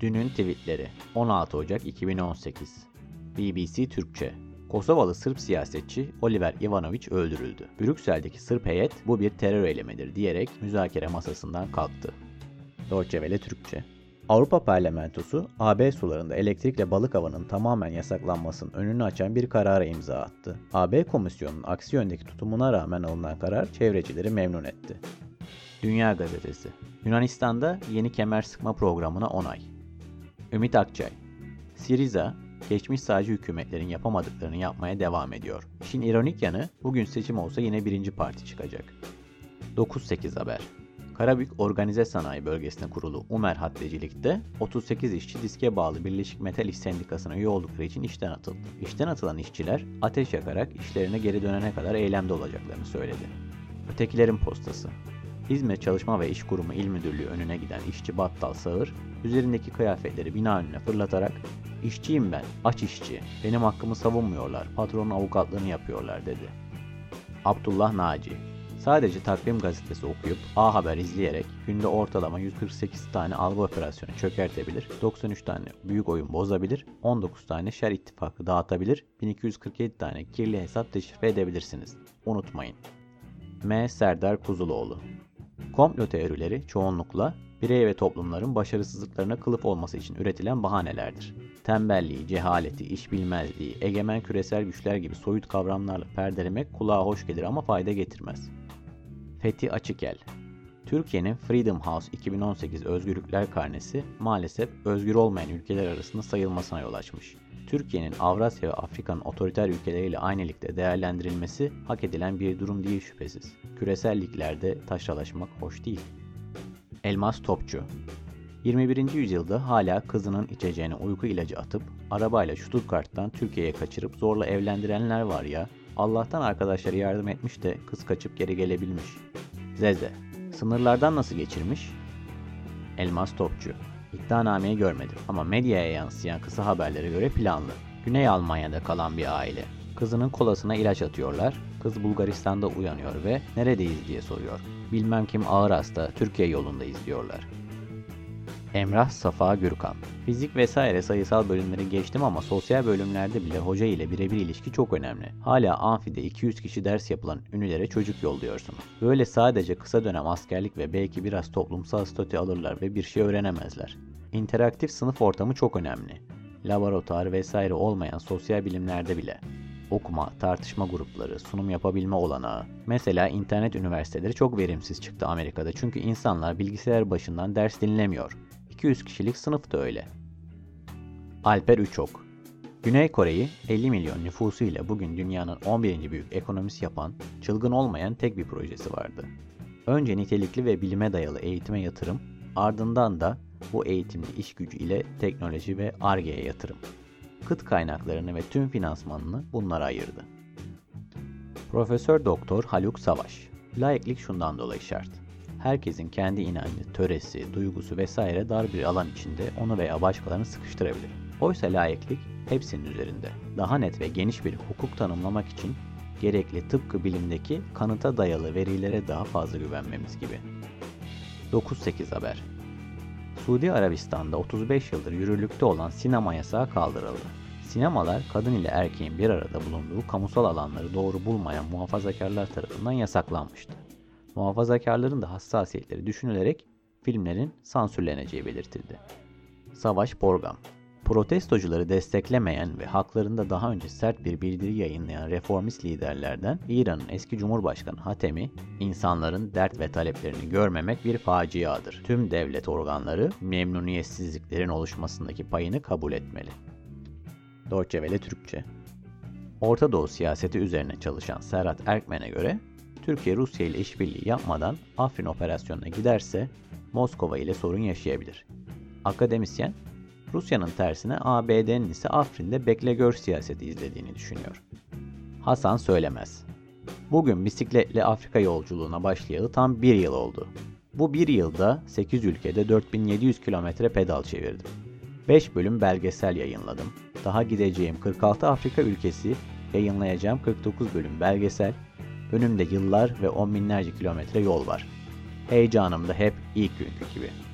Dünün tweetleri 16 Ocak 2018 BBC Türkçe Kosovalı Sırp siyasetçi Oliver Ivanovic öldürüldü. Brüksel'deki Sırp heyet bu bir terör eylemidir diyerek müzakere masasından kalktı. Welle Türkçe Avrupa Parlamentosu, AB sularında elektrikle balık avının tamamen yasaklanmasının önünü açan bir karara imza attı. AB Komisyonu'nun aksi yöndeki tutumuna rağmen alınan karar çevrecileri memnun etti. Dünya Gazetesi Yunanistan'da yeni kemer sıkma programına onay. Ümit Akçay Siriza, geçmiş sağcı hükümetlerin yapamadıklarını yapmaya devam ediyor. İşin ironik yanı bugün seçim olsa yine birinci parti çıkacak. 9-8 haber Karabük Organize Sanayi Bölgesi'ne kurulu Umer Haddecilik'te 38 işçi diske bağlı Birleşik Metal İş Sendikası'na üye oldukları için işten atıldı. İşten atılan işçiler ateş yakarak işlerine geri dönene kadar eylemde olacaklarını söyledi. Ötekilerin postası İzmir Çalışma ve İş Kurumu İl Müdürlüğü önüne giden işçi Battal Sağır, üzerindeki kıyafetleri bina önüne fırlatarak ''İşçiyim ben, aç işçi, benim hakkımı savunmuyorlar, patronun avukatlığını yapıyorlar.'' dedi. Abdullah Naci Sadece takvim gazetesi okuyup A Haber izleyerek günde ortalama 148 tane algı operasyonu çökertebilir, 93 tane büyük oyun bozabilir, 19 tane şer ittifakı dağıtabilir, 1247 tane kirli hesap deşifre edebilirsiniz. Unutmayın. M. Serdar Kuzuloğlu Komplo teorileri çoğunlukla birey ve toplumların başarısızlıklarına kılıf olması için üretilen bahanelerdir. Tembelliği, cehaleti, iş bilmezliği, egemen küresel güçler gibi soyut kavramlarla perdelemek kulağa hoş gelir ama fayda getirmez. Fethi Açıkel Türkiye'nin Freedom House 2018 Özgürlükler Karnesi maalesef özgür olmayan ülkeler arasında sayılmasına yol açmış. Türkiye'nin Avrasya ve Afrika'nın otoriter ülkeleriyle aynı değerlendirilmesi hak edilen bir durum değil şüphesiz. Küresel liglerde taşralaşmak hoş değil. Elmas Topçu 21. yüzyılda hala kızının içeceğine uyku ilacı atıp arabayla Stuttgart'tan Türkiye'ye kaçırıp zorla evlendirenler var ya. Allah'tan arkadaşları yardım etmiş de kız kaçıp geri gelebilmiş. Zeze Sınırlardan nasıl geçirmiş? Elmas Topçu İddianameyi görmedim ama medyaya yansıyan kısa haberlere göre planlı. Güney Almanya'da kalan bir aile. Kızının kolasına ilaç atıyorlar. Kız Bulgaristan'da uyanıyor ve neredeyiz diye soruyor. Bilmem kim ağır hasta, Türkiye yolundayız diyorlar. Emrah Safa Gürkan Fizik vesaire sayısal bölümleri geçtim ama sosyal bölümlerde bile hoca ile birebir ilişki çok önemli. Hala amfide 200 kişi ders yapılan ünlülere çocuk yolluyorsunuz. Böyle sadece kısa dönem askerlik ve belki biraz toplumsal statü alırlar ve bir şey öğrenemezler. İnteraktif sınıf ortamı çok önemli. Laboratuvar vesaire olmayan sosyal bilimlerde bile okuma, tartışma grupları, sunum yapabilme olanağı. Mesela internet üniversiteleri çok verimsiz çıktı Amerika'da çünkü insanlar bilgisayar başından ders dinlemiyor. 200 kişilik sınıf da öyle. Alper Üçok Güney Kore'yi 50 milyon nüfusu ile bugün dünyanın 11. büyük ekonomisi yapan, çılgın olmayan tek bir projesi vardı. Önce nitelikli ve bilime dayalı eğitime yatırım, ardından da bu eğitimli iş gücü ile teknoloji ve ARGE'ye yatırım. Kıt kaynaklarını ve tüm finansmanını bunlara ayırdı. Profesör Doktor Haluk Savaş Layıklık şundan dolayı şart herkesin kendi inancı, töresi, duygusu vesaire dar bir alan içinde onu veya başkalarını sıkıştırabilir. Oysa layıklık hepsinin üzerinde. Daha net ve geniş bir hukuk tanımlamak için gerekli tıpkı bilimdeki kanıta dayalı verilere daha fazla güvenmemiz gibi. 9-8 haber Suudi Arabistan'da 35 yıldır yürürlükte olan sinema yasağı kaldırıldı. Sinemalar kadın ile erkeğin bir arada bulunduğu kamusal alanları doğru bulmayan muhafazakarlar tarafından yasaklanmıştı muhafazakarların da hassasiyetleri düşünülerek filmlerin sansürleneceği belirtildi. Savaş Borgam Protestocuları desteklemeyen ve haklarında daha önce sert bir bildiri yayınlayan reformist liderlerden İran'ın eski Cumhurbaşkanı Hatemi, insanların dert ve taleplerini görmemek bir faciadır. Tüm devlet organları memnuniyetsizliklerin oluşmasındaki payını kabul etmeli. Deutsche Türkçe Orta Doğu siyaseti üzerine çalışan Serhat Erkmen'e göre Türkiye Rusya ile işbirliği yapmadan Afrin operasyonuna giderse Moskova ile sorun yaşayabilir. Akademisyen, Rusya'nın tersine ABD'nin ise Afrin'de bekle gör siyaseti izlediğini düşünüyor. Hasan söylemez. Bugün bisikletle Afrika yolculuğuna başlayalı tam bir yıl oldu. Bu bir yılda 8 ülkede 4700 kilometre pedal çevirdim. 5 bölüm belgesel yayınladım. Daha gideceğim 46 Afrika ülkesi, yayınlayacağım 49 bölüm belgesel, Önümde yıllar ve on binlerce kilometre yol var. Heyecanım da hep ilk günkü gibi.''